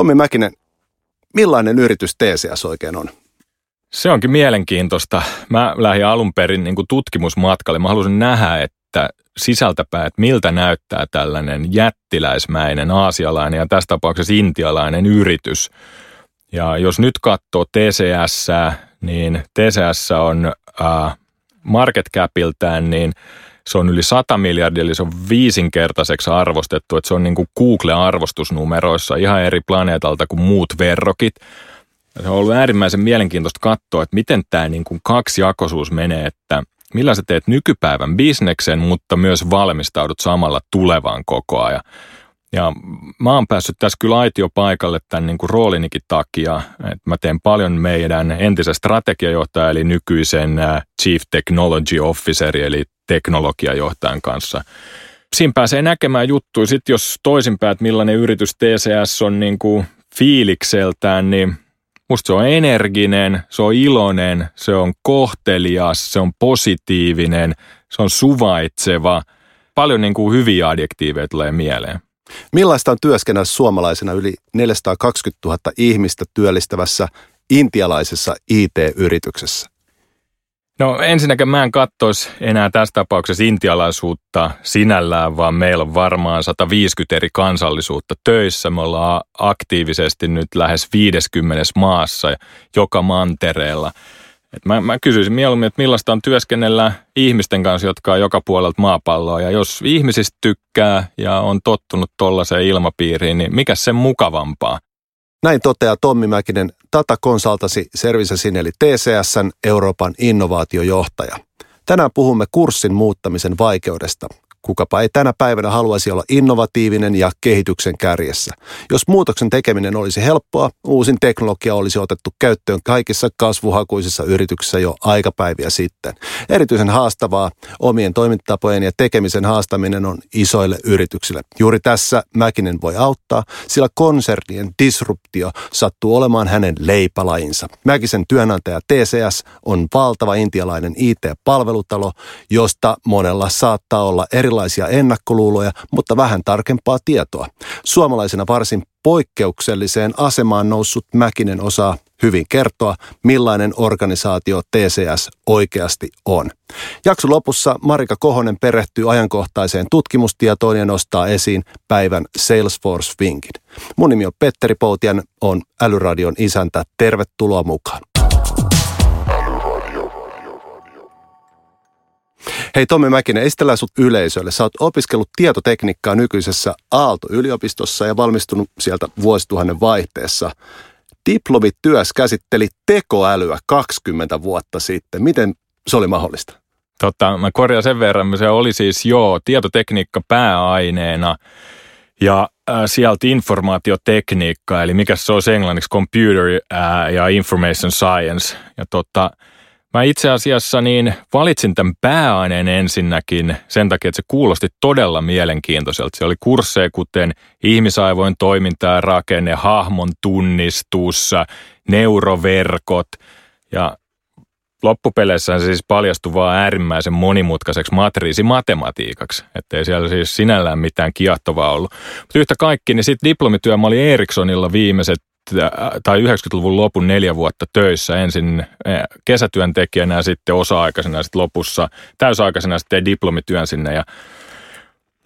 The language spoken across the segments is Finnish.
Tommi Mäkinen, millainen yritys TCS oikein on? Se onkin mielenkiintoista. Mä lähdin alun perin niin tutkimusmatkalle. Mä halusin nähdä, että sisältäpäin, että miltä näyttää tällainen jättiläismäinen aasialainen ja tässä tapauksessa intialainen yritys. Ja jos nyt katsoo TCS, niin TCS on äh, market capiltään, niin se on yli 100 miljardia, eli se on viisinkertaiseksi arvostettu, että se on niin kuin Google-arvostusnumeroissa ihan eri planeetalta kuin muut verrokit. Se on ollut äärimmäisen mielenkiintoista katsoa, että miten tämä niin kuin kaksijakoisuus menee, että millä sä teet nykypäivän bisneksen, mutta myös valmistaudut samalla tulevaan koko ajan. Ja mä oon päässyt tässä kyllä aitiopaikalle tämän niin kuin roolinikin takia, että mä teen paljon meidän entisen strategiajohtaja eli nykyisen Chief Technology Officer eli teknologiajohtajan kanssa. Siinä pääsee näkemään juttuja. Sitten jos toisinpäin, että millainen yritys TCS on niin kuin fiilikseltään, niin musta se on energinen, se on iloinen, se on kohtelias, se on positiivinen, se on suvaitseva. Paljon niin kuin hyviä adjektiiveja tulee mieleen. Millaista on työskennellä suomalaisena yli 420 000 ihmistä työllistävässä intialaisessa IT-yrityksessä? No ensinnäkin mä en katsoisi enää tässä tapauksessa intialaisuutta sinällään, vaan meillä on varmaan 150 eri kansallisuutta töissä. Me ollaan aktiivisesti nyt lähes 50 maassa joka mantereella. Et mä, mä kysyisin mieluummin, että millaista on työskennellä ihmisten kanssa, jotka on joka puolelta maapalloa. Ja jos ihmisistä tykkää ja on tottunut tuollaiseen ilmapiiriin, niin mikä sen mukavampaa? Näin toteaa Tommi Mäkinen Tata Consultancy Servicesin eli TCSn Euroopan innovaatiojohtaja. Tänään puhumme kurssin muuttamisen vaikeudesta. Kukapa ei tänä päivänä haluaisi olla innovatiivinen ja kehityksen kärjessä. Jos muutoksen tekeminen olisi helppoa, uusin teknologia olisi otettu käyttöön kaikissa kasvuhakuisissa yrityksissä jo aikapäiviä sitten. Erityisen haastavaa omien toimintatapojen ja tekemisen haastaminen on isoille yrityksille. Juuri tässä Mäkinen voi auttaa, sillä konsernien disruptio sattuu olemaan hänen leipälajinsa. Mäkisen työnantaja TCS on valtava intialainen IT-palvelutalo, josta monella saattaa olla eri erilaisia ennakkoluuloja, mutta vähän tarkempaa tietoa. Suomalaisena varsin poikkeukselliseen asemaan noussut Mäkinen osaa hyvin kertoa, millainen organisaatio TCS oikeasti on. Jakso lopussa Marika Kohonen perehtyy ajankohtaiseen tutkimustietoon ja nostaa esiin päivän Salesforce-vinkit. Mun nimi on Petteri Poutian, on Älyradion isäntä. Tervetuloa mukaan. Hei Tommi Mäkinen, esitellään sut yleisölle. Sä oot opiskellut tietotekniikkaa nykyisessä Aalto-yliopistossa ja valmistunut sieltä vuosituhannen vaihteessa. Diplomityös käsitteli tekoälyä 20 vuotta sitten. Miten se oli mahdollista? Totta, mä korjaan sen verran. Se oli siis joo, tietotekniikka pääaineena ja äh, sieltä informaatiotekniikka, eli mikä se on englanniksi, computer äh, ja information science. Ja tota, Mä itse asiassa niin valitsin tämän pääaineen ensinnäkin sen takia, että se kuulosti todella mielenkiintoiselta. Se oli kursseja kuten ihmisaivoin toiminta ja rakenne, hahmon tunnistus, neuroverkot ja loppupeleissä se siis paljastui vaan äärimmäisen monimutkaiseksi matriisimatematiikaksi. Että ei siellä siis sinällään mitään kiehtovaa ollut. Mutta yhtä kaikki, niin sitten diplomityö, mä Ericssonilla viimeiset tai 90-luvun lopun neljä vuotta töissä ensin kesätyöntekijänä ja sitten osa-aikaisena ja sitten lopussa täysaikaisena sitten diplomityön sinne ja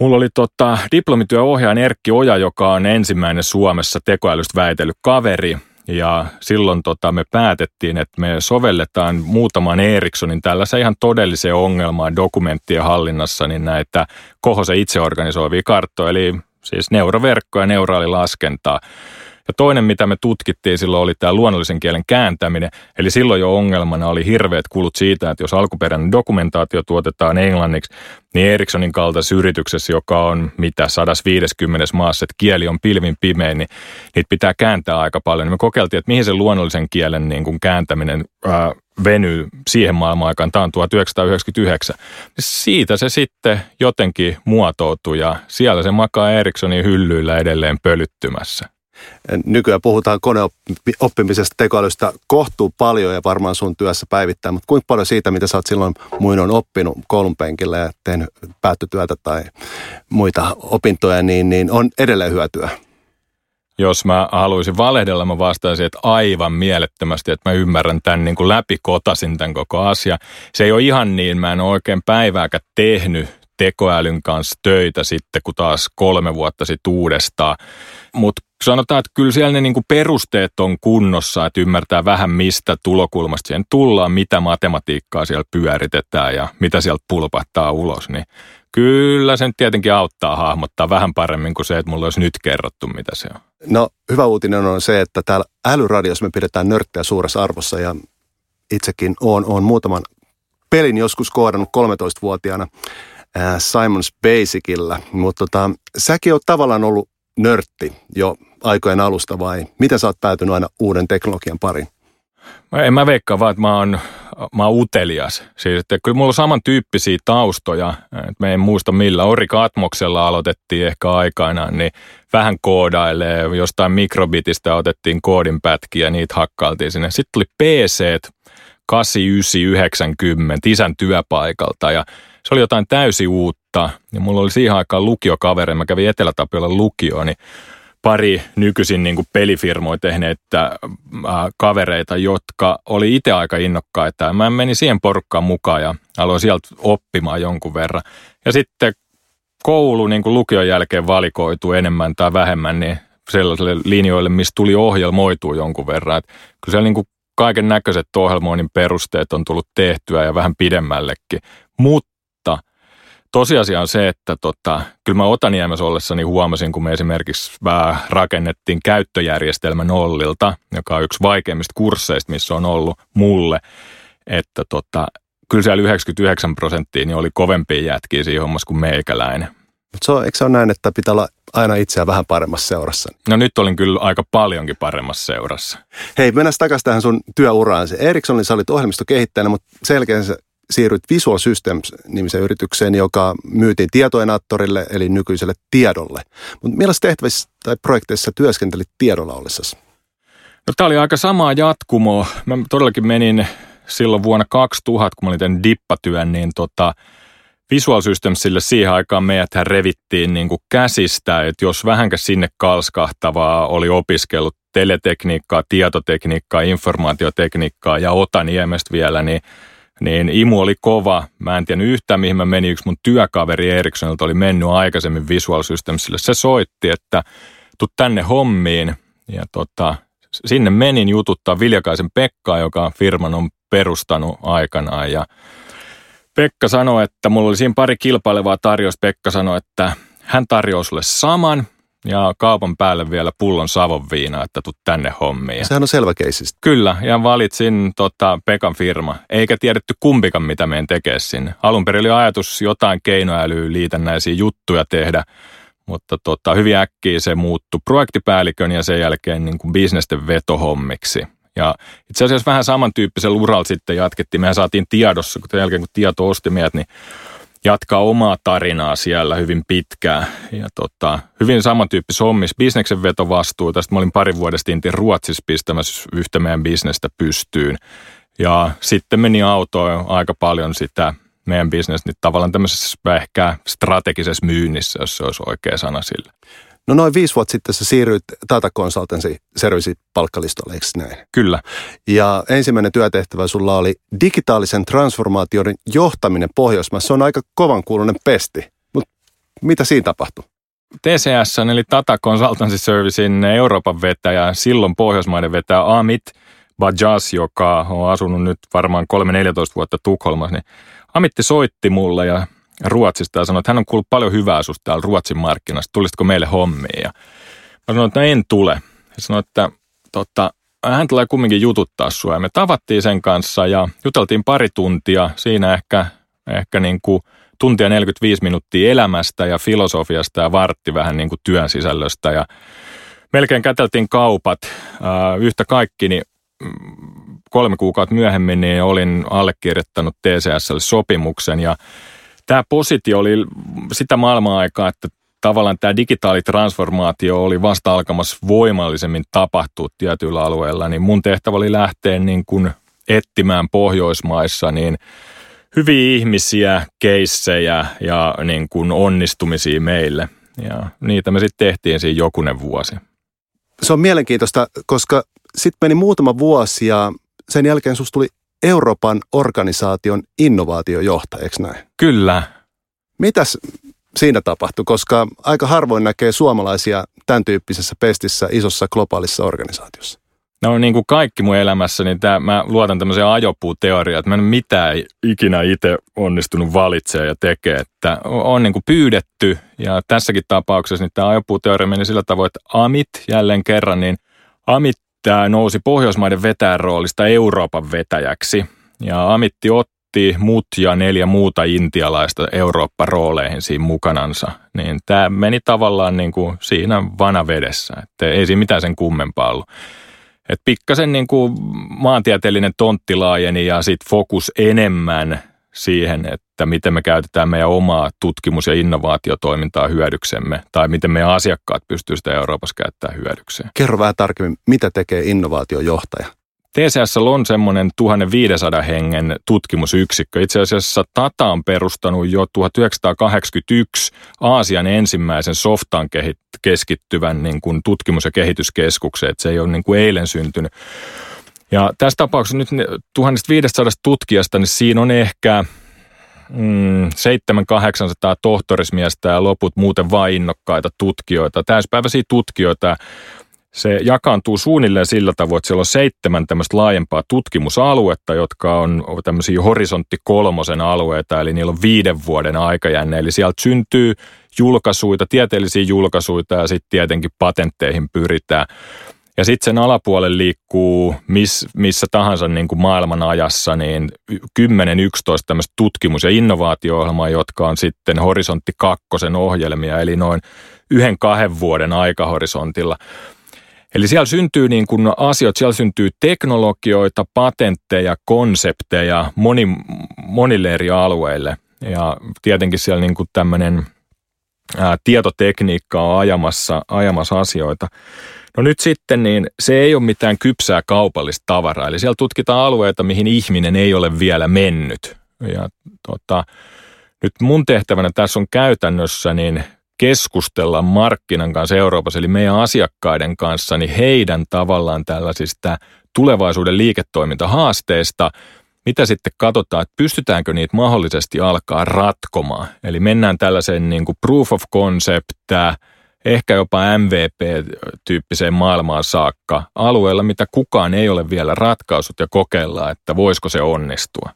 Mulla oli tota, diplomityöohjaajan Erkki Oja, joka on ensimmäinen Suomessa tekoälystä väitellyt kaveri. Ja silloin tota, me päätettiin, että me sovelletaan muutaman Ericssonin tällaisen ihan todelliseen ongelmaan dokumenttien hallinnassa, niin näitä kohosen itse organisoivia karttoja, eli siis neuroverkkoja ja neuraalilaskentaa. Ja toinen, mitä me tutkittiin silloin, oli tämä luonnollisen kielen kääntäminen. Eli silloin jo ongelmana oli hirveät kulut siitä, että jos alkuperäinen dokumentaatio tuotetaan englanniksi, niin Ericssonin kaltaisessa yrityksessä, joka on mitä 150 maassa, että kieli on pilvin pimeä, niin niitä pitää kääntää aika paljon. me kokeiltiin, että mihin se luonnollisen kielen niin kuin kääntäminen ää, venyy siihen maailman aikaan. Tämä on 1999. Siitä se sitten jotenkin muotoutui ja siellä se makaa Ericssonin hyllyillä edelleen pölyttymässä. Nykyään puhutaan koneoppimisesta, tekoälystä kohtuu paljon ja varmaan sun työssä päivittäin, mutta kuinka paljon siitä, mitä sä oot silloin muinoin oppinut koulun penkillä ja tehnyt päättötyötä tai muita opintoja, niin, niin on edelleen hyötyä? Jos mä haluaisin valehdella, mä vastaisin, että aivan mielettömästi, että mä ymmärrän tämän niin kuin läpikotasin tämän koko asia. Se ei ole ihan niin, mä en ole oikein päivääkään tehnyt tekoälyn kanssa töitä sitten, kun taas kolme vuotta sitten uudestaan. Mutta sanotaan, että kyllä siellä ne niinku perusteet on kunnossa, että ymmärtää vähän mistä tulokulmasta siihen tullaan, mitä matematiikkaa siellä pyöritetään ja mitä sieltä pulpahtaa ulos, niin kyllä sen tietenkin auttaa hahmottaa vähän paremmin kuin se, että mulla olisi nyt kerrottu, mitä se on. No hyvä uutinen on se, että täällä älyradios me pidetään nörttejä suuressa arvossa ja itsekin on, on muutaman pelin joskus koodannut 13-vuotiaana Simons Basicilla, mutta tota, säkin oot tavallaan ollut nörtti jo aikojen alusta vai miten sä oot päätynyt aina uuden teknologian pariin? Mä en mä veikkaa vaan, että mä oon, mä oon utelias. Siis, että kyllä mulla on samantyyppisiä taustoja. Että me en muista millä. Ori Katmoksella aloitettiin ehkä aikana, niin vähän koodailee. Jostain mikrobitistä otettiin koodinpätkiä ja niitä hakkailtiin sinne. Sitten tuli PC 8990 isän työpaikalta ja se oli jotain täysin uutta. Ja mulla oli siihen aikaan lukiokaveri, mä kävin Etelä-Tapiolla lukioon, niin pari nykyisin niin kuin pelifirmoja tehneitä äh, kavereita, jotka oli itse aika innokkaita. Mä menin siihen porukkaan mukaan ja aloin sieltä oppimaan jonkun verran. Ja sitten koulu niin kuin lukion jälkeen valikoituu enemmän tai vähemmän niin sellaisille linjoille, missä tuli ohjelmoitua jonkun verran. Et kyllä siellä niin kaiken näköiset ohjelmoinnin perusteet on tullut tehtyä ja vähän pidemmällekin. Mutta tosiasia on se, että tota, kyllä mä Otaniemessä ollessani huomasin, kun me esimerkiksi vähän rakennettiin käyttöjärjestelmä nollilta, joka on yksi vaikeimmista kursseista, missä on ollut mulle, että tota, kyllä siellä 99 prosenttia niin oli kovempia jätkiä siinä hommassa kuin meikäläinen. Mutta se on, eikö se ole näin, että pitää olla aina itseään vähän paremmassa seurassa? No nyt olin kyllä aika paljonkin paremmassa seurassa. Hei, mennään takaisin tähän sun työuraan. Ericssonin sä olit ohjelmistokehittäjänä, mutta selkeästi siirryt Visual Systems-nimiseen yritykseen, joka myytiin tietoenaattorille, eli nykyiselle tiedolle. Mutta millaisissa tehtävissä tai projekteissa työskentelit tiedolla ollessasi? No, tämä oli aika samaa jatkumoa. Mä todellakin menin silloin vuonna 2000, kun mä olin tämän dippatyön, niin tota, Visual Systemsille siihen aikaan meidät revittiin niin kuin käsistä, että jos vähänkä sinne kalskahtavaa oli opiskellut teletekniikkaa, tietotekniikkaa, informaatiotekniikkaa ja Otaniemestä vielä, niin niin imu oli kova. Mä en tiedä yhtään, mihin mä menin. Yksi mun työkaveri Ericssonilta oli mennyt aikaisemmin Visual Systemsille. Se soitti, että tuu tänne hommiin. Ja tota, sinne menin jututtaa Viljakaisen Pekkaa, joka firman on perustanut aikanaan. Ja Pekka sanoi, että mulla oli siinä pari kilpailevaa tarjousta. Pekka sanoi, että hän tarjoaa sulle saman, ja kaupan päälle vielä pullon savon viina, että tuu tänne hommiin. Sehän on selvä keissi. Kyllä, ja valitsin tota, Pekan firma. Eikä tiedetty kumpikaan, mitä meidän tekee sinne. Alun perin oli ajatus jotain keinoälyä liitännäisiä juttuja tehdä, mutta tota, hyvin äkkiä se muuttui projektipäällikön ja sen jälkeen niin kuin bisnesten vetohommiksi. Ja itse asiassa vähän samantyyppisen uralla sitten jatkettiin. Mehän saatiin tiedossa, kun jälkeen kun tieto osti meidät, niin jatkaa omaa tarinaa siellä hyvin pitkään. Ja tota, hyvin samantyyppisessä hommissa bisneksen vetovastuu. Tästä mä olin parin vuodesta intin Ruotsissa pistämässä yhtä meidän bisnestä pystyyn. Ja sitten meni autoon aika paljon sitä meidän bisnes, niin tavallaan tämmöisessä ehkä strategisessa myynnissä, jos se olisi oikea sana sille. No noin viisi vuotta sitten sä siirryit Tata Consultancy Service palkkalistolle, eikö näin? Kyllä. Ja ensimmäinen työtehtävä sulla oli digitaalisen transformaatioiden johtaminen Pohjoismaissa. Se on aika kovan kuulunen pesti, mutta mitä siinä tapahtui? TCS, eli Tata Consultancy Servicein Euroopan vetäjä, silloin Pohjoismaiden vetäjä Amit Bajaz, joka on asunut nyt varmaan 3-14 vuotta Tukholmassa, niin Amitti soitti mulle ja Ruotsista ja sanoi, että hän on kuullut paljon hyvää susta täällä Ruotsin markkinasta, tulisitko meille hommiin? Ja mä sanoin, että no en tule. Ja sanoi, että tota, hän tulee kumminkin jututtaa sua. Ja me tavattiin sen kanssa ja juteltiin pari tuntia. Siinä ehkä, ehkä niin kuin tuntia 45 minuuttia elämästä ja filosofiasta ja vartti vähän niin kuin työn sisällöstä. Ja melkein käteltiin kaupat. Yhtä kaikki, niin mm, kolme kuukautta myöhemmin niin olin allekirjoittanut TCSlle sopimuksen ja tämä positio oli sitä maailman-aikaa, että tavallaan tämä digitaalitransformaatio oli vasta alkamassa voimallisemmin tapahtua tietyillä alueilla, niin mun tehtävä oli lähteä niin kuin etsimään Pohjoismaissa niin hyviä ihmisiä, keissejä ja niin kuin onnistumisia meille. Ja niitä me sitten tehtiin siinä jokunen vuosi. se on mielenkiintoista, koska sitten meni muutama vuosi ja sen jälkeen susta tuli Euroopan organisaation innovaatiojohtaja, eikö näin? Kyllä. Mitäs siinä tapahtui, koska aika harvoin näkee suomalaisia tämän tyyppisessä pestissä isossa globaalissa organisaatiossa? No niin kuin kaikki mun elämässä, niin tää, mä luotan tämmöiseen ajopuuteoriaan, että mä en mitään ikinä itse onnistunut valitsemaan ja tekemään. Että on niin kuin pyydetty ja tässäkin tapauksessa niin tämä ajopuuteoria meni sillä tavoin, että Amit jälleen kerran, niin Amit nousi Pohjoismaiden vetäjän roolista Euroopan vetäjäksi. Ja Amitti otti mut ja neljä muuta intialaista Eurooppa-rooleihin siinä mukanansa. Niin tämä meni tavallaan niin kuin siinä vanavedessä, että ei siinä mitään sen kummempaa ollut. Et pikkasen niin kuin maantieteellinen tontti laajeni ja sitten fokus enemmän siihen, että miten me käytetään meidän omaa tutkimus- ja innovaatiotoimintaa hyödyksemme, tai miten meidän asiakkaat pystyvät sitä Euroopassa käyttämään hyödykseen. Kerro vähän tarkemmin, mitä tekee innovaatiojohtaja? TCS on semmoinen 1500 hengen tutkimusyksikkö. Itse asiassa Tata on perustanut jo 1981 Aasian ensimmäisen softaan keskittyvän niin kuin tutkimus- ja kehityskeskuksen. Että se ei ole niin kuin eilen syntynyt. Ja tässä tapauksessa nyt 1500 tutkijasta, niin siinä on ehkä mm, 700-800 tohtorismiestä ja loput muuten vain innokkaita tutkijoita, täyspäiväisiä tutkijoita se jakaantuu suunnilleen sillä tavoin, että siellä on seitsemän tämmöistä laajempaa tutkimusaluetta, jotka on tämmöisiä horisontti kolmosen alueita, eli niillä on viiden vuoden aikajänne. Eli sieltä syntyy julkaisuita, tieteellisiä julkaisuita ja sitten tietenkin patentteihin pyritään. Ja sitten sen alapuolelle liikkuu miss, missä tahansa niin kuin maailman ajassa niin 10-11 tämmöistä tutkimus- ja innovaatio jotka on sitten horisontti kakkosen ohjelmia, eli noin yhden kahden vuoden aikahorisontilla. Eli siellä syntyy niin kuin asioita, siellä syntyy teknologioita, patentteja, konsepteja moni, monille eri alueille. Ja tietenkin siellä niin kuin tämmöinen ää, tietotekniikka on ajamassa, ajamassa asioita. No nyt sitten niin se ei ole mitään kypsää kaupallista tavaraa, eli siellä tutkitaan alueita, mihin ihminen ei ole vielä mennyt. Ja tota, nyt mun tehtävänä tässä on käytännössä niin keskustella markkinan kanssa Euroopassa, eli meidän asiakkaiden kanssa, niin heidän tavallaan tällaisista tulevaisuuden liiketoimintahaasteista, mitä sitten katsotaan, että pystytäänkö niitä mahdollisesti alkaa ratkomaan. Eli mennään tällaiseen niin kuin proof of concept, ehkä jopa MVP-tyyppiseen maailmaan saakka alueella, mitä kukaan ei ole vielä ratkaisut ja kokeilla, että voisiko se onnistua.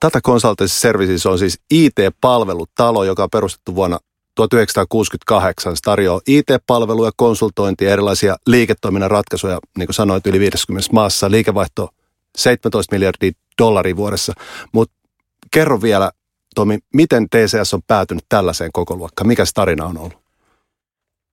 Tata Consultancy Services on siis IT-palvelutalo, joka on perustettu vuonna 1968. Se tarjoaa IT-palveluja, konsultointia erilaisia liiketoiminnan ratkaisuja, niin kuin sanoit, yli 50 maassa. Liikevaihto 17 miljardia dollaria vuodessa. Mutta kerro vielä, Tomi, miten TCS on päätynyt tällaiseen koko luokkaan? Mikä tarina on ollut?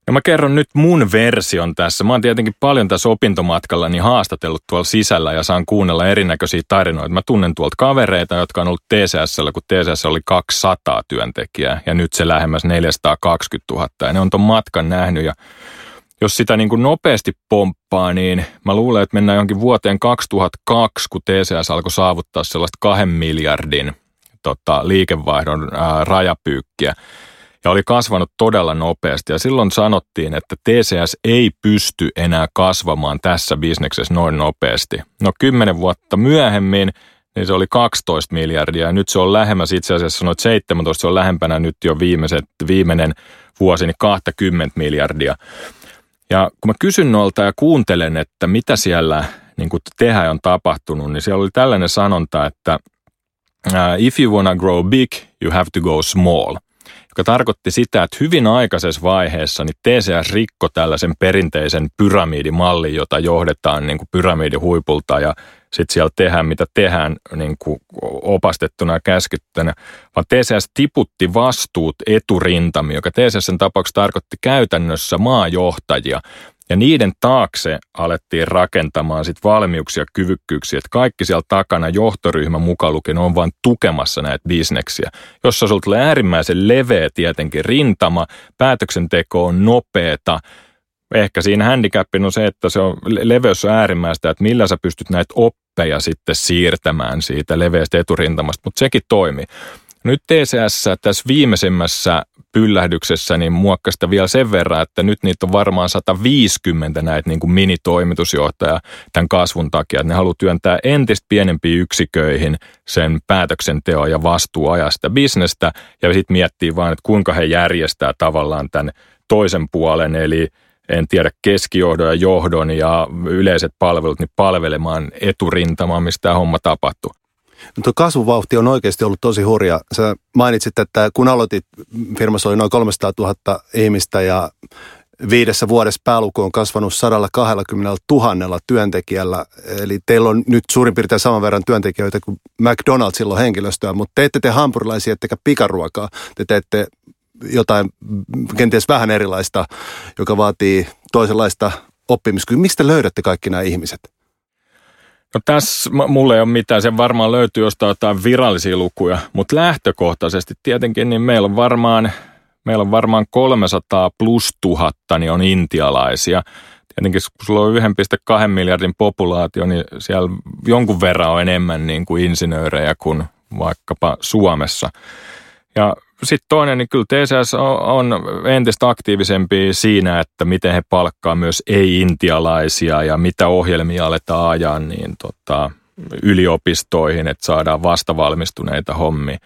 Ja mä kerron nyt mun version tässä. Mä oon tietenkin paljon tässä opintomatkalla niin haastatellut tuolla sisällä ja saan kuunnella erinäköisiä tarinoita. Mä tunnen tuolta kavereita, jotka on ollut TCSllä, kun TCS oli 200 työntekijää ja nyt se lähemmäs 420 000 ja ne on ton matkan nähnyt ja jos sitä niin kuin nopeasti pomppaa, niin mä luulen, että mennään jonkin vuoteen 2002, kun TCS alkoi saavuttaa sellaista kahden miljardin tota, liikevaihdon ää, rajapyykkiä ja oli kasvanut todella nopeasti. Ja silloin sanottiin, että TCS ei pysty enää kasvamaan tässä bisneksessä noin nopeasti. No kymmenen vuotta myöhemmin niin se oli 12 miljardia ja nyt se on lähemmäs itse asiassa noin 17, se on lähempänä nyt jo viimeiset, viimeinen vuosi, niin 20 miljardia. Ja kun mä kysyn noilta ja kuuntelen, että mitä siellä niin kuin tehdään on tapahtunut, niin siellä oli tällainen sanonta, että if you wanna grow big, you have to go small – joka tarkoitti sitä, että hyvin aikaisessa vaiheessa niin TCS rikko tällaisen perinteisen pyramidimallin, jota johdetaan niin kuin pyramidin huipulta ja sitten siellä tehdään mitä tehdään niin kuin opastettuna ja käskyttänä, vaan TCS tiputti vastuut eturintami, joka TCSn tapauksessa tarkoitti käytännössä maajohtajia, ja niiden taakse alettiin rakentamaan sit valmiuksia ja kyvykkyyksiä, että kaikki siellä takana johtoryhmä mukaan lukien on vain tukemassa näitä bisneksiä. Jossa sulta tulee äärimmäisen leveä tietenkin rintama, päätöksenteko on nopeeta, ehkä siinä handicapin on se, että se on, leveys on äärimmäistä, että millä sä pystyt näitä oppeja sitten siirtämään siitä leveästä eturintamasta, mutta sekin toimii. Nyt TCS tässä viimeisimmässä pyllähdyksessä niin muokkasta vielä sen verran, että nyt niitä on varmaan 150 näitä niin kuin minitoimitusjohtajaa tämän kasvun takia. Että ne haluaa työntää entistä pienempiin yksiköihin sen päätöksenteon ja vastuuajasta bisnestä ja sitten miettii vaan, että kuinka he järjestää tavallaan tämän toisen puolen, eli en tiedä, keskijohdon ja johdon ja yleiset palvelut, niin palvelemaan eturintamaa, mistä tämä homma tapahtuu. No tuo kasvuvauhti on oikeasti ollut tosi hurja. Sä mainitsit, että kun aloitit, firmassa oli noin 300 000 ihmistä ja viidessä vuodessa pääluku on kasvanut 120 000 työntekijällä. Eli teillä on nyt suurin piirtein saman verran työntekijöitä kuin McDonald'silla henkilöstöä, mutta te ette tee hampurilaisia ettekä pikaruokaa. Te teette jotain kenties vähän erilaista, joka vaatii toisenlaista oppimiskykyä. Mistä löydätte kaikki nämä ihmiset? No tässä mulle ei ole mitään, se varmaan löytyy jostain jotain virallisia lukuja, mutta lähtökohtaisesti tietenkin niin meillä on varmaan, meillä on varmaan 300 plus tuhatta niin on intialaisia. Tietenkin kun sulla on 1,2 miljardin populaatio, niin siellä jonkun verran on enemmän niin kuin insinöörejä kuin vaikkapa Suomessa. Ja sitten toinen, niin kyllä TCS on entistä aktiivisempi siinä, että miten he palkkaa myös ei-intialaisia ja mitä ohjelmia aletaan ajaa niin tota, yliopistoihin, että saadaan vastavalmistuneita hommia.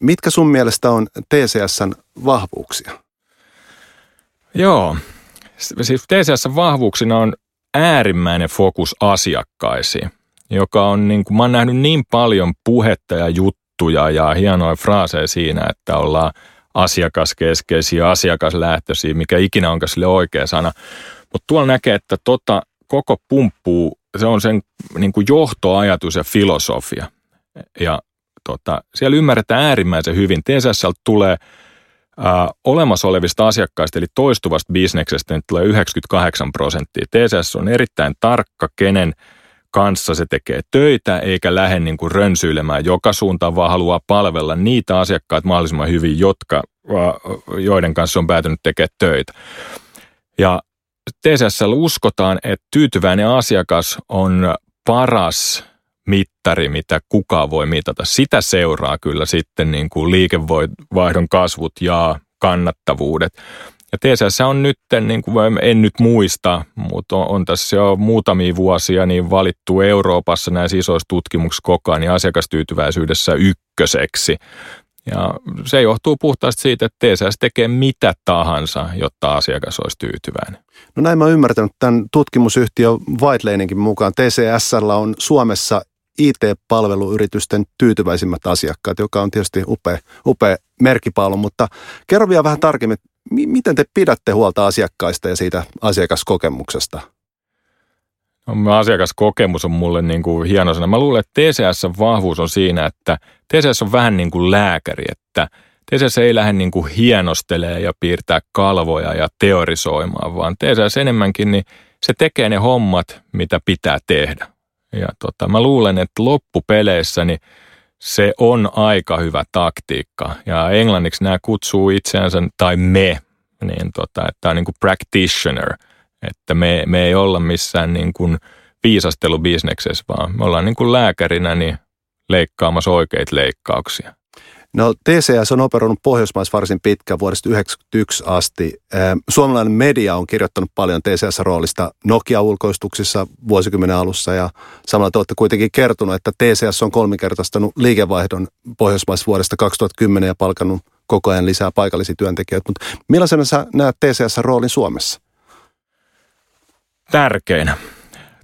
Mitkä sun mielestä on TCSn vahvuuksia? Joo, siis TCSn vahvuuksina on äärimmäinen fokus asiakkaisiin, joka on, niin kuin, mä oon nähnyt niin paljon puhetta ja juttuja, juttuja ja hienoja fraaseja siinä, että ollaan asiakaskeskeisiä, asiakaslähtöisiä, mikä ikinä onkaan sille oikea sana. Mutta tuolla näkee, että tota koko pumppuu, se on sen niin kuin johtoajatus ja filosofia. Ja tota, siellä ymmärretään äärimmäisen hyvin. TCS tulee ää, olemassa olevista asiakkaista, eli toistuvasta bisneksestä, niin tulee 98 prosenttia. TCS on erittäin tarkka, kenen – kanssa se tekee töitä eikä lähde niin kuin rönsyilemään joka suuntaan, vaan haluaa palvella niitä asiakkaita mahdollisimman hyvin, jotka, joiden kanssa on päätynyt tekemään töitä. Ja TCS uskotaan, että tyytyväinen asiakas on paras mittari, mitä kukaan voi mitata. Sitä seuraa kyllä sitten niin kuin liikevaihdon kasvut ja kannattavuudet. Ja TCS on nyt, niin kuin en nyt muista, mutta on, on tässä jo muutamia vuosia niin valittu Euroopassa näissä isoissa tutkimuksissa koko ajan niin asiakastyytyväisyydessä ykköseksi. Ja se johtuu puhtaasti siitä, että TCS tekee mitä tahansa, jotta asiakas olisi tyytyväinen. No näin mä oon ymmärtänyt tämän tutkimusyhtiö Whitelaneinkin mukaan. TCSllä on Suomessa IT-palveluyritysten tyytyväisimmät asiakkaat, joka on tietysti upea, upea merkipaalu, mutta kerro vielä vähän tarkemmin, miten te pidätte huolta asiakkaista ja siitä asiakaskokemuksesta? No, asiakaskokemus on mulle niin kuin hieno sana. Mä luulen, että TCS vahvuus on siinä, että TCS on vähän niin kuin lääkäri, että TCS ei lähde niin kuin hienostelee ja piirtää kalvoja ja teorisoimaan, vaan TCS enemmänkin niin se tekee ne hommat, mitä pitää tehdä. Ja tota, mä luulen, että loppupeleissä niin se on aika hyvä taktiikka. Ja englanniksi nämä kutsuu itseänsä, tai me, niin tota, että tämä on niin kuin practitioner, että me, me ei olla missään niin kuin viisastelubisneksessä, vaan me ollaan niin kuin lääkärinä niin leikkaamassa oikeita leikkauksia. No TCS on operoinut Pohjoismaissa varsin pitkään vuodesta 1991 asti. Suomalainen media on kirjoittanut paljon TCS-roolista Nokia-ulkoistuksissa vuosikymmenen alussa ja samalla te olette kuitenkin kertonut, että TCS on kolminkertaistanut liikevaihdon Pohjoismaissa vuodesta 2010 ja palkannut koko ajan lisää paikallisia työntekijöitä. Mutta millaisena sä näet TCS-roolin Suomessa? Tärkeinä.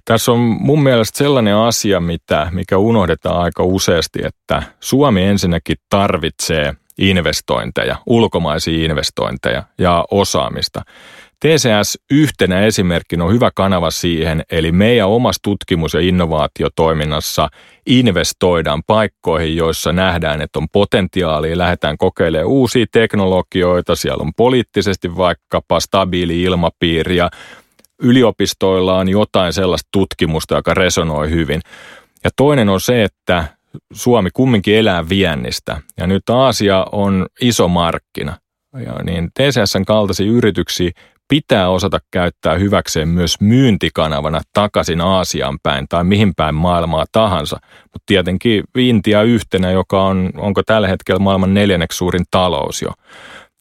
Tässä on mun mielestä sellainen asia, mitä, mikä unohdetaan aika useasti, että Suomi ensinnäkin tarvitsee investointeja, ulkomaisia investointeja ja osaamista. TCS yhtenä esimerkkinä on hyvä kanava siihen, eli meidän omassa tutkimus- ja innovaatiotoiminnassa investoidaan paikkoihin, joissa nähdään, että on potentiaalia, lähdetään kokeilemaan uusia teknologioita, siellä on poliittisesti vaikkapa stabiili ilmapiiri ja yliopistoilla on jotain sellaista tutkimusta, joka resonoi hyvin. Ja toinen on se, että Suomi kumminkin elää viennistä ja nyt Aasia on iso markkina. Ja niin TCSn kaltaisia yrityksiä pitää osata käyttää hyväkseen myös myyntikanavana takaisin Aasiaan päin tai mihin päin maailmaa tahansa. Mutta tietenkin Intia yhtenä, joka on, onko tällä hetkellä maailman neljänneksi suurin talous jo.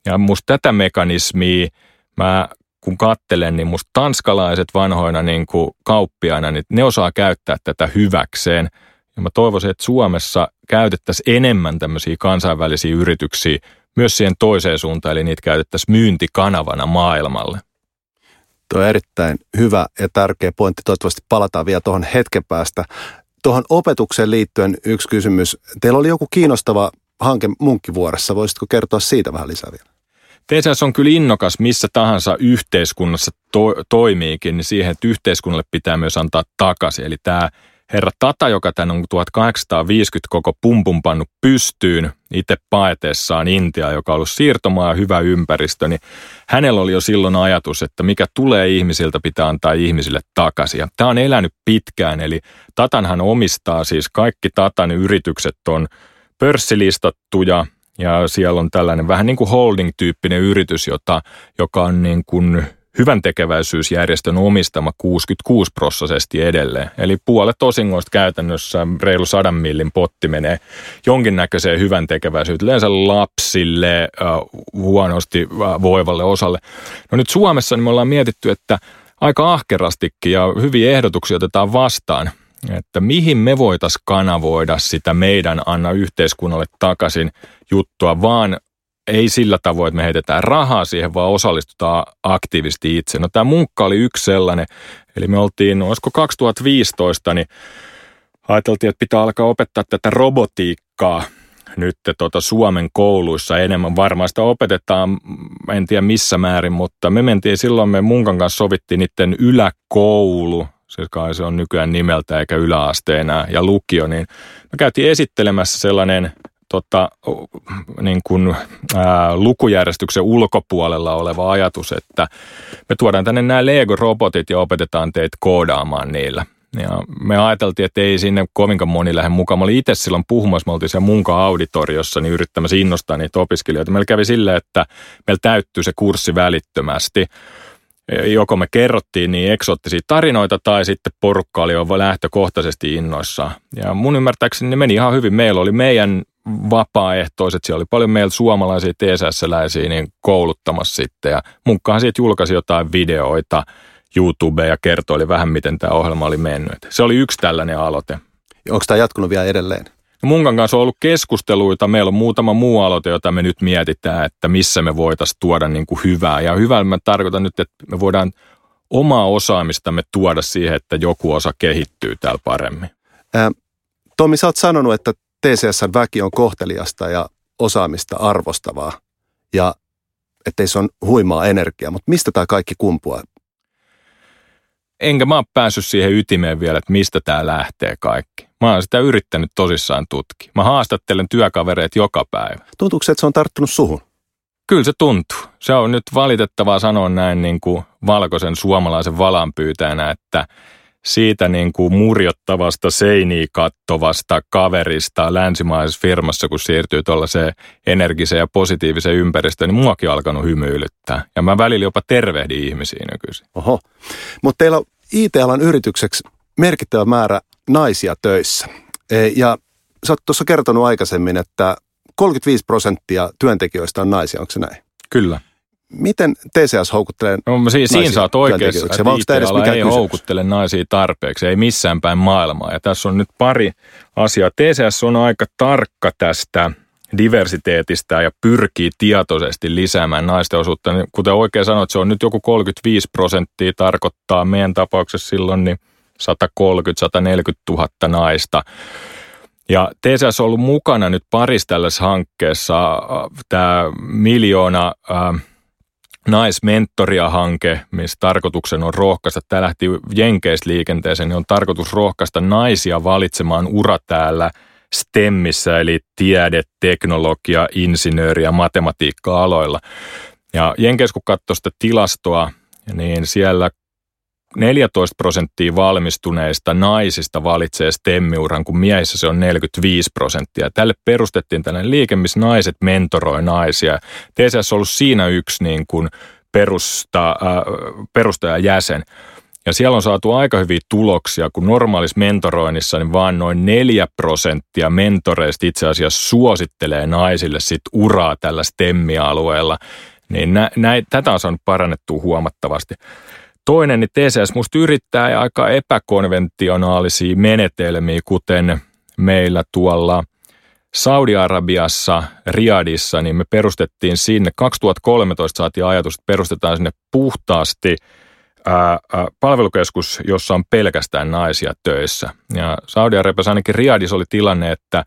Ja musta tätä mekanismia mä kun kattelen, niin musta tanskalaiset vanhoina niin kuin kauppiaina, niin ne osaa käyttää tätä hyväkseen. Ja mä toivoisin, että Suomessa käytettäisiin enemmän tämmöisiä kansainvälisiä yrityksiä myös siihen toiseen suuntaan, eli niitä käytettäisiin myyntikanavana maailmalle. Tuo on erittäin hyvä ja tärkeä pointti. Toivottavasti palataan vielä tuohon hetken päästä. Tuohon opetukseen liittyen yksi kysymys. Teillä oli joku kiinnostava hanke Munkkivuoressa. Voisitko kertoa siitä vähän lisää vielä? TCS on kyllä innokas missä tahansa yhteiskunnassa to- toimiikin, niin siihen, että yhteiskunnalle pitää myös antaa takaisin. Eli tämä herra Tata, joka tän on 1850 koko pumpun pannut pystyyn itse paeteessaan Intia, joka on ollut siirtomaa ja hyvä ympäristö, niin hänellä oli jo silloin ajatus, että mikä tulee ihmisiltä, pitää antaa ihmisille takaisin. Ja tämä on elänyt pitkään, eli Tatanhan omistaa siis kaikki Tatan yritykset on pörssilistattuja ja siellä on tällainen vähän niin kuin holding-tyyppinen yritys, jota, joka on niin kuin hyvän tekeväisyysjärjestön omistama 66 prosessisesti edelleen. Eli puolet osingoista käytännössä reilu sadan millin potti menee jonkinnäköiseen hyvän tekeväisyyteen, yleensä lapsille, huonosti voivalle osalle. No nyt Suomessa niin me ollaan mietitty, että aika ahkerastikin ja hyviä ehdotuksia otetaan vastaan – että mihin me voitaisiin kanavoida sitä meidän anna yhteiskunnalle takaisin juttua, vaan ei sillä tavoin, että me heitetään rahaa siihen, vaan osallistutaan aktiivisesti itse. No tämä munkka oli yksi sellainen, eli me oltiin, no, olisiko 2015, niin ajateltiin, että pitää alkaa opettaa tätä robotiikkaa nyt tota Suomen kouluissa enemmän. Varmaan sitä opetetaan, en tiedä missä määrin, mutta me mentiin silloin, me munkan kanssa sovittiin niiden yläkoulu, se kai se on nykyään nimeltä eikä yläaste enää, ja lukio, niin me käytiin esittelemässä sellainen tota, niin kuin, ää, lukujärjestyksen ulkopuolella oleva ajatus, että me tuodaan tänne nämä Lego-robotit ja opetetaan teitä koodaamaan niillä. Ja me ajateltiin, että ei sinne kovinkaan moni lähde mukaan. Mä olin itse silloin puhumassa, me oltiin siellä munka auditoriossa, niin yrittämässä innostaa niitä opiskelijoita. Meillä kävi silleen, että meillä täyttyy se kurssi välittömästi joko me kerrottiin niin eksoottisia tarinoita tai sitten porukka oli jo lähtökohtaisesti innoissaan. Ja mun ymmärtääkseni ne meni ihan hyvin. Meillä oli meidän vapaaehtoiset, siellä oli paljon meillä suomalaisia TSS-läisiä niin kouluttamassa sitten. Ja munkkahan siitä julkaisi jotain videoita YouTubeen ja kertoi vähän, miten tämä ohjelma oli mennyt. Se oli yksi tällainen aloite. Onko tämä jatkunut vielä edelleen? Munkan kanssa on ollut keskusteluita. Meillä on muutama muu aloite, jota me nyt mietitään, että missä me voitaisiin tuoda niin kuin hyvää. Ja hyvää mä tarkoitan nyt, että me voidaan omaa osaamistamme tuoda siihen, että joku osa kehittyy täällä paremmin. Ää, Tomi, sä oot sanonut, että TCS-väki on kohteliasta ja osaamista arvostavaa ja ettei se on huimaa energiaa, mutta mistä tämä kaikki kumpuaa? Enkä mä oon päässyt siihen ytimeen vielä, että mistä tämä lähtee kaikki. Mä oon sitä yrittänyt tosissaan tutkia. Mä haastattelen työkavereet joka päivä. Tuntuuko se, että se on tarttunut suhun? Kyllä se tuntuu. Se on nyt valitettavaa sanoa näin niin kuin valkoisen suomalaisen valanpyytäjänä, että siitä niin kuin murjottavasta seiniä kattovasta kaverista länsimaisessa firmassa, kun siirtyy tuollaiseen energiseen ja positiiviseen ympäristöön, niin muakin alkanut hymyilyttää. Ja mä välillä jopa tervehdin ihmisiä nykyisin. Oho. Mutta teillä on IT-alan yritykseksi merkittävä määrä naisia töissä. E, ja sä oot tuossa kertonut aikaisemmin, että 35 prosenttia työntekijöistä on naisia, onko se näin? Kyllä. Miten TCS houkuttelee no, siis Siinä sä oot oikeassa, että mikään ei kysymys? houkuttele naisia tarpeeksi, ei missään päin maailmaa. Ja tässä on nyt pari asiaa. TCS on aika tarkka tästä diversiteetistä ja pyrkii tietoisesti lisäämään naisten osuutta. Niin kuten oikein sanoit, se on nyt joku 35 prosenttia, tarkoittaa meidän tapauksessa silloin niin 130-140 000 naista. Ja TCS on ollut mukana nyt parissa tällaisessa hankkeessa. Tämä miljoona äh, naismentoria-hanke, missä tarkoituksen on rohkaista, tämä lähti Jenkeistä liikenteeseen, niin on tarkoitus rohkaista naisia valitsemaan ura täällä STEMissä, eli tiede, teknologia, insinööri ja matematiikka-aloilla. Ja Jenkeissä kun sitä tilastoa, niin siellä 14 prosenttia valmistuneista naisista valitsee STEM-uran, kun miehissä se on 45 prosenttia. Tälle perustettiin tällainen liike, missä naiset mentoroi naisia. TCS on ollut siinä yksi niin kuin perusta, äh, perustajajäsen. Ja siellä on saatu aika hyviä tuloksia, kun normaalissa mentoroinnissa niin vaan noin 4 prosenttia mentoreista itse asiassa suosittelee naisille sit uraa tällä STEM-alueella. Niin nä, nä, tätä on saanut parannettua huomattavasti. Toinen, niin TCS musta yrittää aika epäkonventionaalisia menetelmiä, kuten meillä tuolla Saudi-Arabiassa, Riadissa, niin me perustettiin sinne, 2013 saatiin ajatus, että perustetaan sinne puhtaasti ää, ää, palvelukeskus, jossa on pelkästään naisia töissä. Ja Saudi-Arabiassa ainakin Riadissa oli tilanne, että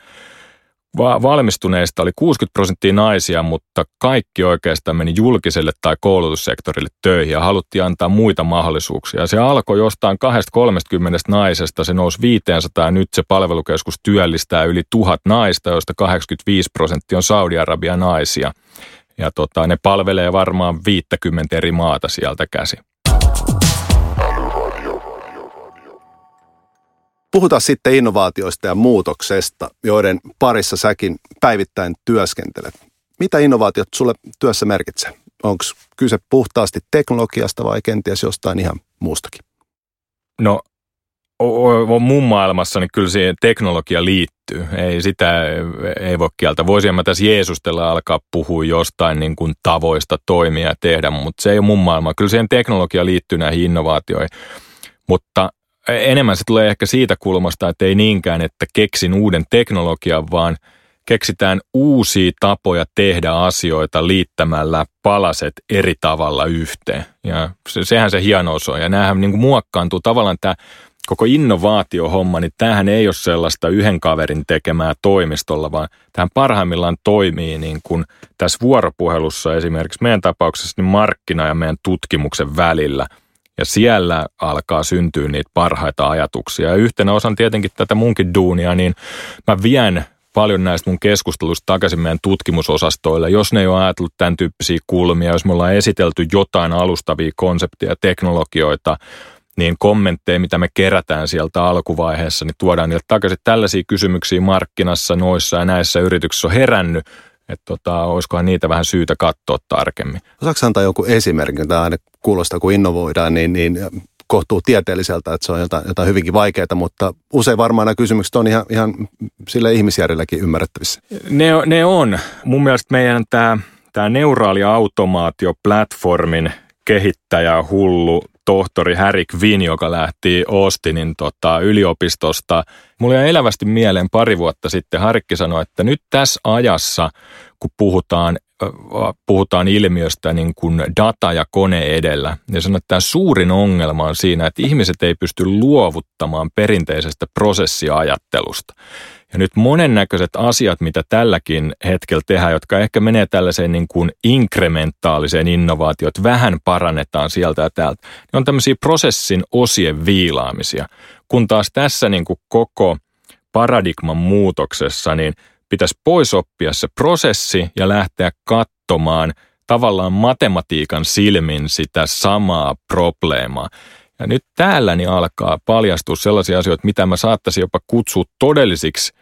valmistuneista oli 60 prosenttia naisia, mutta kaikki oikeastaan meni julkiselle tai koulutussektorille töihin ja haluttiin antaa muita mahdollisuuksia. Se alkoi jostain 230 naisesta, se nousi 500 ja nyt se palvelukeskus työllistää yli tuhat naista, joista 85 prosenttia on Saudi-Arabia naisia. Ja tota, ne palvelee varmaan 50 eri maata sieltä käsi. Puhutaan sitten innovaatioista ja muutoksesta, joiden parissa säkin päivittäin työskentelet. Mitä innovaatiot sulle työssä merkitsee? Onko kyse puhtaasti teknologiasta vai kenties jostain ihan muustakin? No on mun maailmassa niin kyllä siihen teknologia liittyy. Ei sitä ei voi kieltä. Voisin mä tässä Jeesustella alkaa puhua jostain niin kuin tavoista toimia ja tehdä, mutta se ei ole mun maailma. Kyllä siihen teknologia liittyy näihin innovaatioihin. Mutta enemmän se tulee ehkä siitä kulmasta, että ei niinkään, että keksin uuden teknologian, vaan keksitään uusia tapoja tehdä asioita liittämällä palaset eri tavalla yhteen. Ja se, sehän se hienous on. Ja näähän niin muokkaantuu tavallaan tämä koko innovaatiohomma, niin tämähän ei ole sellaista yhden kaverin tekemää toimistolla, vaan tähän parhaimmillaan toimii niin kuin tässä vuoropuhelussa esimerkiksi meidän tapauksessa niin markkina ja meidän tutkimuksen välillä – ja siellä alkaa syntyä niitä parhaita ajatuksia. Ja yhtenä osan tietenkin tätä munkin duunia, niin mä vien paljon näistä mun keskustelusta takaisin meidän tutkimusosastoille. Jos ne ei ole ajatellut tämän tyyppisiä kulmia, jos me ollaan esitelty jotain alustavia konsepteja ja teknologioita, niin kommentteja, mitä me kerätään sieltä alkuvaiheessa, niin tuodaan niille takaisin. Tällaisia kysymyksiä markkinassa, noissa ja näissä yrityksissä on herännyt, että tota, olisikohan niitä vähän syytä katsoa tarkemmin. Osaatko antaa jonkun esimerkin, tämä aina kuulostaa kun innovoidaan, niin, niin kohtuu tieteelliseltä, että se on jotain, jotain hyvinkin vaikeaa, mutta usein varmaan nämä kysymykset on ihan, ihan sille ihmisjärjelläkin ymmärrettävissä. Ne, ne on. Mun mielestä meidän tämä, tämä neuraali automaatio-platformin kehittäjä hullu tohtori Harry Quinn, joka lähti Austinin tota, yliopistosta. Mulla jäi elävästi mieleen pari vuotta sitten. Harikki sanoi, että nyt tässä ajassa, kun puhutaan puhutaan ilmiöstä niin kuin data ja kone edellä. Ja sanoo, että tämä suurin ongelma on siinä, että ihmiset ei pysty luovuttamaan perinteisestä prosessiajattelusta. Ja nyt monennäköiset asiat, mitä tälläkin hetkellä tehdään, jotka ehkä menee tällaiseen niin kuin inkrementaaliseen innovaatioon, että vähän parannetaan sieltä ja täältä, niin on tämmöisiä prosessin osien viilaamisia. Kun taas tässä niin kuin koko paradigman muutoksessa, niin pitäisi pois oppia se prosessi ja lähteä katsomaan tavallaan matematiikan silmin sitä samaa probleemaa. Ja nyt täällä niin alkaa paljastua sellaisia asioita, mitä mä saattaisin jopa kutsua todellisiksi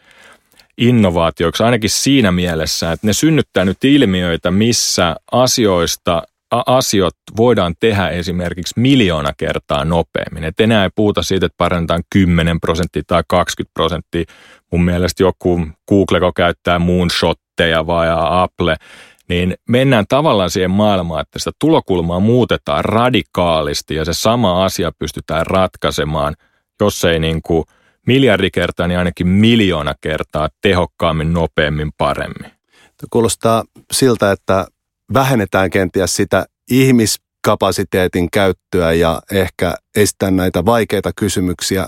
innovaatioiksi, ainakin siinä mielessä, että ne synnyttää nyt ilmiöitä, missä asioista asiot voidaan tehdä esimerkiksi miljoona kertaa nopeammin. Et enää ei puhuta siitä, että parannetaan 10 prosenttia tai 20 prosenttia. Mun mielestä joku Google, käyttää moonshotteja vai Apple, niin mennään tavallaan siihen maailmaan, että sitä tulokulmaa muutetaan radikaalisti ja se sama asia pystytään ratkaisemaan, jos ei niin kuin miljardi kertaa, niin ainakin miljoona kertaa tehokkaammin, nopeammin, paremmin. Kuulostaa siltä, että vähennetään kenties sitä ihmiskapasiteetin käyttöä ja ehkä estää näitä vaikeita kysymyksiä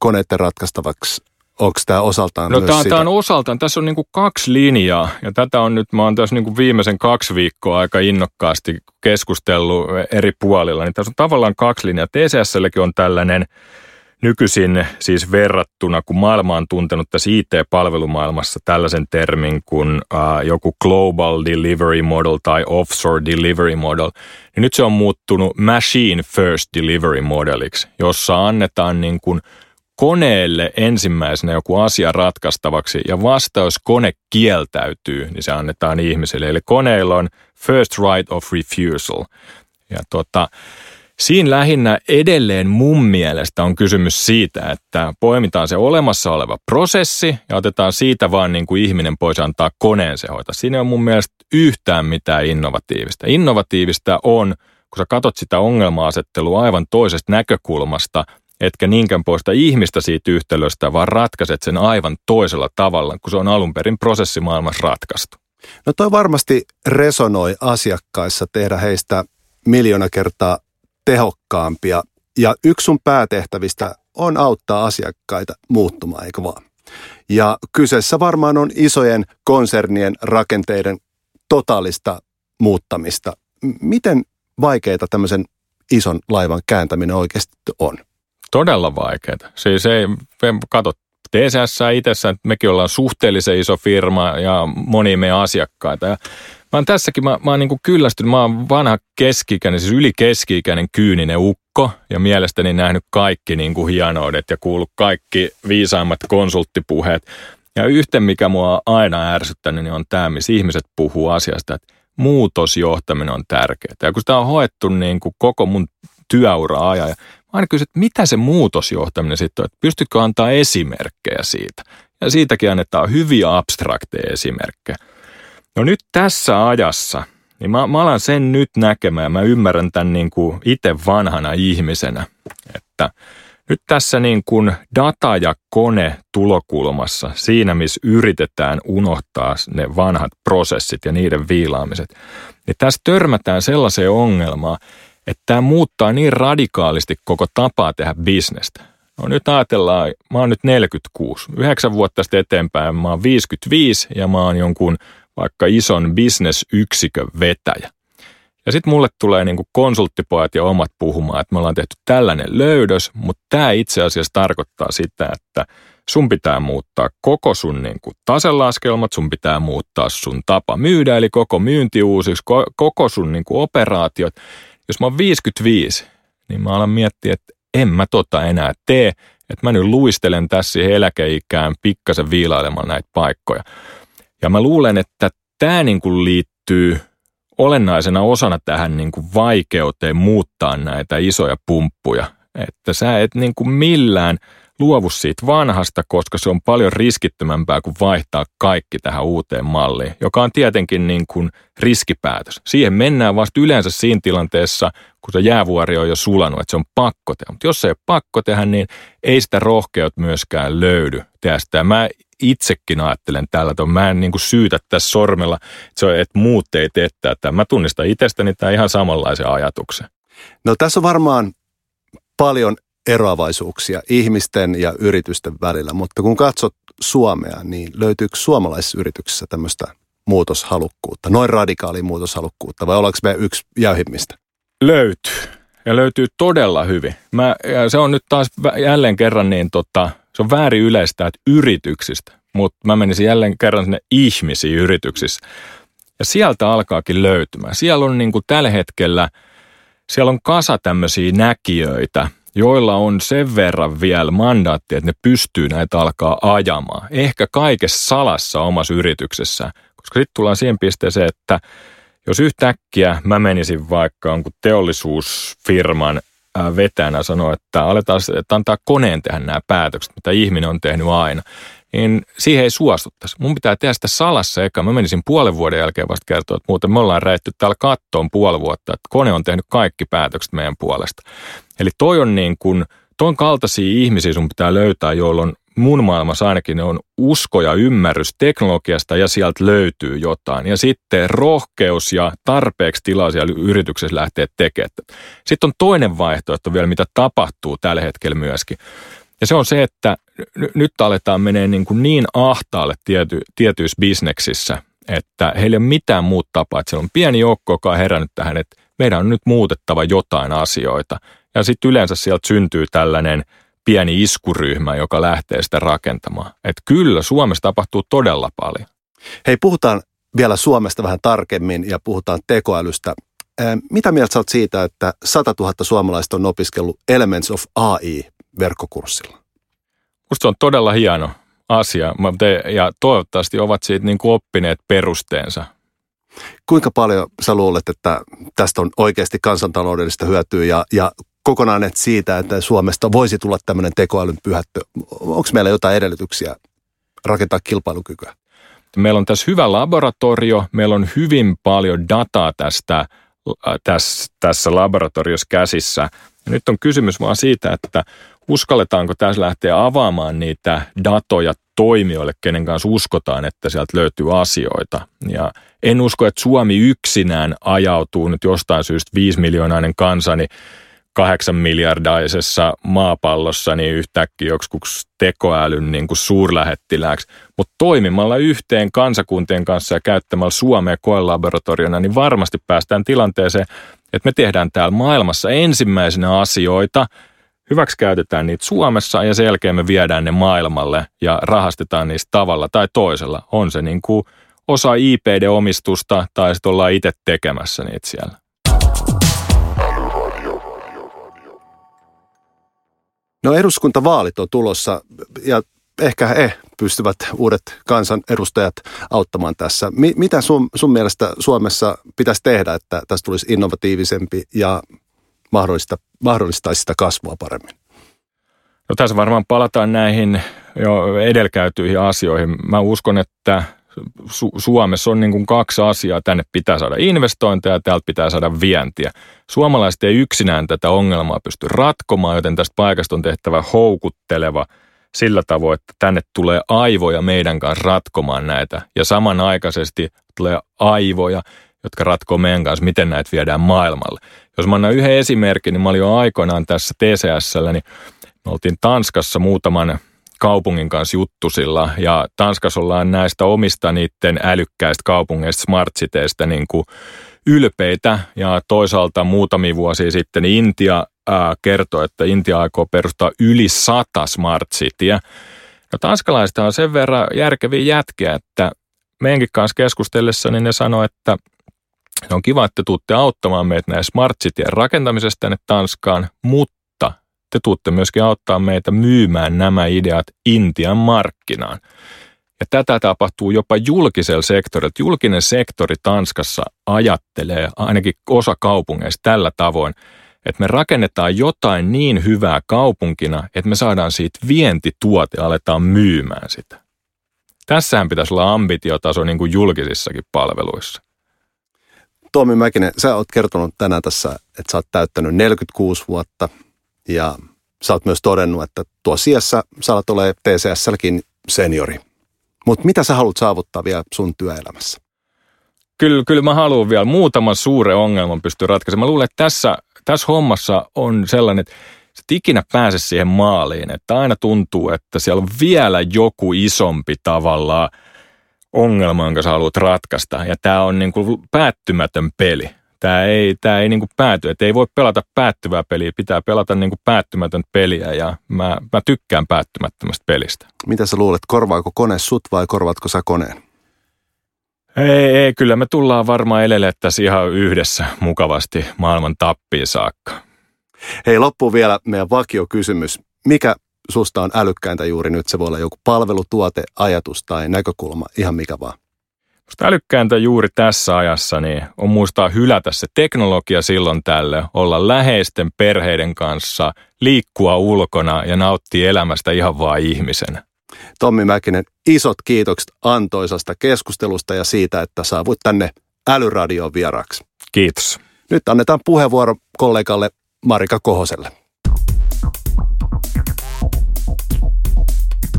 koneiden ratkaistavaksi Onko tämä osaltaan no, myös tämä, tämä on osaltaan. Tässä on niin kuin kaksi linjaa ja tätä on nyt, mä oon tässä niin kuin viimeisen kaksi viikkoa aika innokkaasti keskustellut eri puolilla. Niin tässä on tavallaan kaksi linjaa. TCSlläkin on tällainen nykyisin siis verrattuna, kun maailma on tuntenut tässä IT-palvelumaailmassa tällaisen termin kuin uh, joku Global Delivery Model tai Offshore Delivery Model, niin nyt se on muuttunut Machine First Delivery Modeliksi, jossa annetaan niin kuin koneelle ensimmäisenä joku asia ratkaistavaksi ja vastaus kone kieltäytyy, niin se annetaan ihmiselle. Eli koneilla on first right of refusal. Ja tota, Siinä lähinnä edelleen mun mielestä on kysymys siitä, että poimitaan se olemassa oleva prosessi ja otetaan siitä vaan niin kuin ihminen pois antaa koneen se hoita. Siinä on mun mielestä yhtään mitään innovatiivista. Innovatiivista on, kun sä katot sitä ongelma-asettelua aivan toisesta näkökulmasta, etkä niinkään poista ihmistä siitä yhtälöstä, vaan ratkaiset sen aivan toisella tavalla, kun se on alun perin prosessimaailmassa ratkaistu. No toi varmasti resonoi asiakkaissa tehdä heistä miljoona kertaa tehokkaampia. Ja yksi sun päätehtävistä on auttaa asiakkaita muuttumaan, eikö vaan? Ja kyseessä varmaan on isojen konsernien rakenteiden totaalista muuttamista. Miten vaikeita tämmöisen ison laivan kääntäminen oikeasti on? Todella vaikeaa. Siis ei, kato, TCS itsessään, mekin ollaan suhteellisen iso firma ja moni meidän asiakkaita. Ja mä oon tässäkin, mä, mä oon niin kyllästynyt, mä oon vanha keski-ikäinen, siis yli keski-ikäinen kyyninen ukko ja mielestäni nähnyt kaikki niin kuin hienoudet ja kuullut kaikki viisaimmat konsulttipuheet. Ja yhten, mikä mua on aina ärsyttänyt, niin on tämä, missä ihmiset puhuu asiasta, että muutosjohtaminen on tärkeää. Ja kun sitä on hoettu niin kuin koko mun työura ajan, ja aina kysyn, että mitä se muutosjohtaminen sitten on, että pystytkö antaa esimerkkejä siitä. Ja siitäkin annetaan hyviä abstrakteja esimerkkejä. No nyt tässä ajassa, niin mä, mä alan sen nyt näkemään, mä ymmärrän tämän niin kuin itse vanhana ihmisenä, että nyt tässä niin kuin data ja kone tulokulmassa, siinä missä yritetään unohtaa ne vanhat prosessit ja niiden viilaamiset, niin tässä törmätään sellaiseen ongelmaan, että tämä muuttaa niin radikaalisti koko tapaa tehdä bisnestä. No nyt ajatellaan, mä oon nyt 46, yhdeksän vuotta sitten eteenpäin mä oon 55 ja mä oon jonkun vaikka ison bisnesyksikön vetäjä. Ja sitten mulle tulee niinku konsulttipojat ja omat puhumaan, että me ollaan tehty tällainen löydös, mutta tämä itse asiassa tarkoittaa sitä, että sun pitää muuttaa koko sun niinku taselaskelmat, sun pitää muuttaa sun tapa myydä, eli koko myynti uusiksi, koko sun niinku operaatiot. Jos mä oon 55, niin mä alan miettiä, että en mä tota enää tee, että mä nyt luistelen tässä eläkeikään pikkasen viilailemaan näitä paikkoja. Ja mä luulen, että tämä niin kuin liittyy olennaisena osana tähän niin kuin vaikeuteen muuttaa näitä isoja pumppuja. Että sä et niin kuin millään luovu siitä vanhasta, koska se on paljon riskittömämpää kuin vaihtaa kaikki tähän uuteen malliin, joka on tietenkin niin kuin riskipäätös. Siihen mennään vasta yleensä siinä tilanteessa, kun se jäävuori on jo sulanut, että se on pakko tehdä. Mutta jos se ei ole pakko tehdä, niin ei sitä rohkeut myöskään löydy tehdä sitä. Mä itsekin ajattelen tällä, että mä en niin kuin syytä tässä sormella, että, muut ei tee tätä. Mä tunnistan itsestäni tämä ihan samanlaisen ajatuksen. No tässä on varmaan paljon eroavaisuuksia ihmisten ja yritysten välillä, mutta kun katsot Suomea, niin löytyykö suomalaisissa yrityksissä tämmöistä muutoshalukkuutta, noin radikaali muutoshalukkuutta, vai ollaanko me yksi jäyhimmistä? Löytyy, ja löytyy todella hyvin. Mä, ja se on nyt taas jälleen kerran niin tota, se on väärin yleistä, että yrityksistä, mutta mä menisin jälleen kerran sinne ihmisiin yrityksissä. Ja sieltä alkaakin löytymään. Siellä on niin kuin tällä hetkellä, siellä on kasa tämmöisiä näkijöitä, joilla on sen verran vielä mandaatti, että ne pystyy näitä alkaa ajamaan. Ehkä kaikessa salassa omassa yrityksessä, koska sitten tullaan siihen pisteeseen, että jos yhtäkkiä mä menisin vaikka jonkun teollisuusfirman vetäjänä sanoa, että aletaan että antaa koneen tehdä nämä päätökset, mitä ihminen on tehnyt aina, niin siihen ei suostuttaisi. Mun pitää tehdä sitä salassa eka. Mä menisin puolen vuoden jälkeen vasta kertoa, että muuten me ollaan räjätty täällä kattoon puoli vuotta, että kone on tehnyt kaikki päätökset meidän puolesta. Eli toi on niin kuin, ton kaltaisia ihmisiä sun pitää löytää, joilla on mun maailmassa ainakin on usko ja ymmärrys teknologiasta ja sieltä löytyy jotain. Ja sitten rohkeus ja tarpeeksi tilaa siellä yrityksessä lähteä tekemään. Sitten on toinen vaihtoehto vielä, mitä tapahtuu tällä hetkellä myöskin. Ja se on se, että nyt aletaan menee niin, kuin niin ahtaalle tiety, tietyissä bisneksissä, että heillä ei ole mitään muuta tapaa. Että siellä on pieni joukko, joka on herännyt tähän, että meidän on nyt muutettava jotain asioita. Ja sitten yleensä sieltä syntyy tällainen – pieni iskuryhmä, joka lähtee sitä rakentamaan. Että kyllä Suomessa tapahtuu todella paljon. Hei, puhutaan vielä Suomesta vähän tarkemmin ja puhutaan tekoälystä. Mitä mieltä sä oot siitä, että 100 000 suomalaista on opiskellut Elements of AI-verkkokurssilla? Musta se on todella hieno asia ja toivottavasti ovat siitä niin kuin oppineet perusteensa. Kuinka paljon sä luulet, että tästä on oikeasti kansantaloudellista hyötyä ja, ja kokonaan että siitä, että Suomesta voisi tulla tämmöinen tekoälyn pyhättö? Onko meillä jotain edellytyksiä rakentaa kilpailukykyä? Meillä on tässä hyvä laboratorio, meillä on hyvin paljon dataa tästä tässä, tässä laboratoriossa käsissä. Ja nyt on kysymys vaan siitä, että uskalletaanko tässä lähteä avaamaan niitä datoja toimijoille, kenen kanssa uskotaan, että sieltä löytyy asioita. Ja en usko, että Suomi yksinään ajautuu nyt jostain syystä 5 miljoonainen kansa, niin kahdeksan miljardaisessa maapallossa niin yhtäkkiä joksikuksi tekoälyn niin kuin suurlähettilääksi. Mutta toimimalla yhteen kansakuntien kanssa ja käyttämällä Suomea koelaboratoriona, niin varmasti päästään tilanteeseen, että me tehdään täällä maailmassa ensimmäisenä asioita, hyväksi käytetään niitä Suomessa ja sen jälkeen me viedään ne maailmalle ja rahastetaan niistä tavalla tai toisella. On se niin kuin osa IPD-omistusta tai sitten ollaan itse tekemässä niitä siellä. No eduskuntavaalit on tulossa ja ehkä he pystyvät uudet kansanedustajat auttamaan tässä. mitä sun, sun mielestä Suomessa pitäisi tehdä, että tästä tulisi innovatiivisempi ja mahdollista, mahdollistaisi sitä kasvua paremmin? No tässä varmaan palataan näihin jo edelkäytyihin asioihin. Mä uskon, että Su- Suomessa on niin kuin kaksi asiaa. Tänne pitää saada investointeja ja täältä pitää saada vientiä. Suomalaiset ei yksinään tätä ongelmaa pysty ratkomaan, joten tästä paikasta on tehtävä houkutteleva sillä tavoin, että tänne tulee aivoja meidän kanssa ratkomaan näitä. Ja samanaikaisesti tulee aivoja, jotka ratkoo meidän kanssa, miten näitä viedään maailmalle. Jos mä annan yhden esimerkin, niin mä olin jo aikoinaan tässä TCSllä, niin me oltiin Tanskassa muutaman kaupungin kanssa juttusilla ja Tanskassa ollaan näistä omista niiden älykkäistä kaupungeista, smart niin kuin ylpeitä ja toisaalta muutamia vuosia sitten Intia ää, että Intia aikoo perustaa yli sata smart cityä. No tanskalaiset on sen verran järkeviä jätkiä, että meidänkin kanssa keskustellessa niin ne sanoi, että on kiva, että tuutte auttamaan meitä näin smart cityen rakentamisesta tänne Tanskaan, mutta te tuutte myöskin auttaa meitä myymään nämä ideat Intian markkinaan. Ja tätä tapahtuu jopa julkisella sektorilla. Julkinen sektori Tanskassa ajattelee ainakin osa kaupungeista tällä tavoin, että me rakennetaan jotain niin hyvää kaupunkina, että me saadaan siitä vientituote ja aletaan myymään sitä. Tässähän pitäisi olla ambitiotaso niin kuin julkisissakin palveluissa. Tomi Mäkinen, sä oot kertonut tänään tässä, että sä oot täyttänyt 46 vuotta ja sä oot myös todennut, että tuo sijassa sä oot ole TCSlläkin seniori. Mutta mitä sä haluat saavuttaa vielä sun työelämässä? Kyllä, kyllä mä haluan vielä muutaman suuren ongelman pystyä ratkaisemaan. Mä luulen, että tässä, tässä hommassa on sellainen, että sä et ikinä pääse siihen maaliin. Että aina tuntuu, että siellä on vielä joku isompi tavalla ongelma, jonka sä haluat ratkaista. Ja tämä on niin kuin päättymätön peli. Tämä ei, tämä ei niin kuin pääty, että ei voi pelata päättyvää peliä, pitää pelata niin kuin päättymätön peliä ja mä, mä tykkään päättymättömästä pelistä. Mitä sä luulet, korvaako kone sut vai korvaatko sä koneen? Ei, ei, kyllä me tullaan varmaan elelettäisiin ihan yhdessä mukavasti maailman tappiin saakka. Hei, loppuun vielä meidän vakiokysymys. Mikä susta on älykkäintä juuri nyt? Se voi olla joku palvelutuote, ajatus tai näkökulma, ihan mikä vaan. Musta älykkääntä juuri tässä ajassa niin on muistaa hylätä se teknologia silloin tälle, olla läheisten perheiden kanssa, liikkua ulkona ja nauttia elämästä ihan vaan ihmisenä. Tommi Mäkinen, isot kiitokset antoisasta keskustelusta ja siitä, että saavuit tänne Älyradion vieraksi. Kiitos. Nyt annetaan puheenvuoro kollegalle Marika Kohoselle.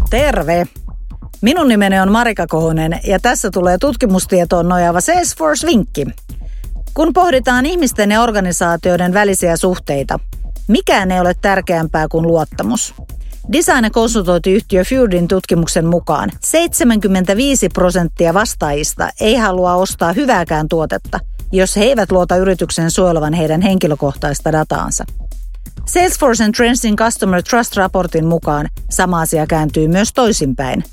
Terve! Minun nimeni on Marika Kohonen ja tässä tulee tutkimustietoon nojaava Salesforce-vinkki. Kun pohditaan ihmisten ja organisaatioiden välisiä suhteita, mikään ei ole tärkeämpää kuin luottamus. Design- ja konsultointiyhtiö Fieldin tutkimuksen mukaan 75 prosenttia vastaajista ei halua ostaa hyvääkään tuotetta, jos he eivät luota yrityksen suojelevan heidän henkilökohtaista dataansa. Salesforce Trendsin Customer Trust-raportin mukaan sama asia kääntyy myös toisinpäin.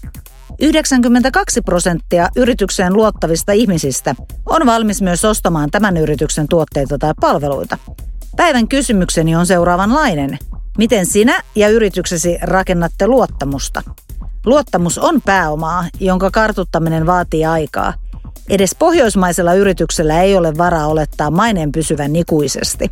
92 prosenttia yritykseen luottavista ihmisistä on valmis myös ostamaan tämän yrityksen tuotteita tai palveluita. Päivän kysymykseni on seuraavanlainen. Miten sinä ja yrityksesi rakennatte luottamusta? Luottamus on pääomaa, jonka kartuttaminen vaatii aikaa. Edes pohjoismaisella yrityksellä ei ole varaa olettaa maineen pysyvän ikuisesti.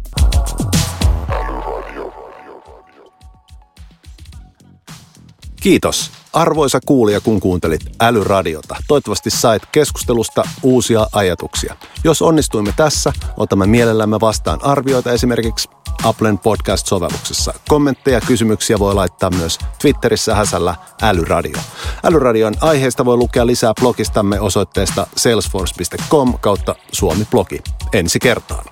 Kiitos. Arvoisa kuulija, kun kuuntelit Älyradiota. Toivottavasti sait keskustelusta uusia ajatuksia. Jos onnistuimme tässä, otamme mielellämme vastaan arvioita esimerkiksi Applen podcast-sovelluksessa. Kommentteja ja kysymyksiä voi laittaa myös Twitterissä häsällä Älyradio. Älyradion aiheesta voi lukea lisää blogistamme osoitteesta salesforce.com kautta suomi-blogi. Ensi kertaan.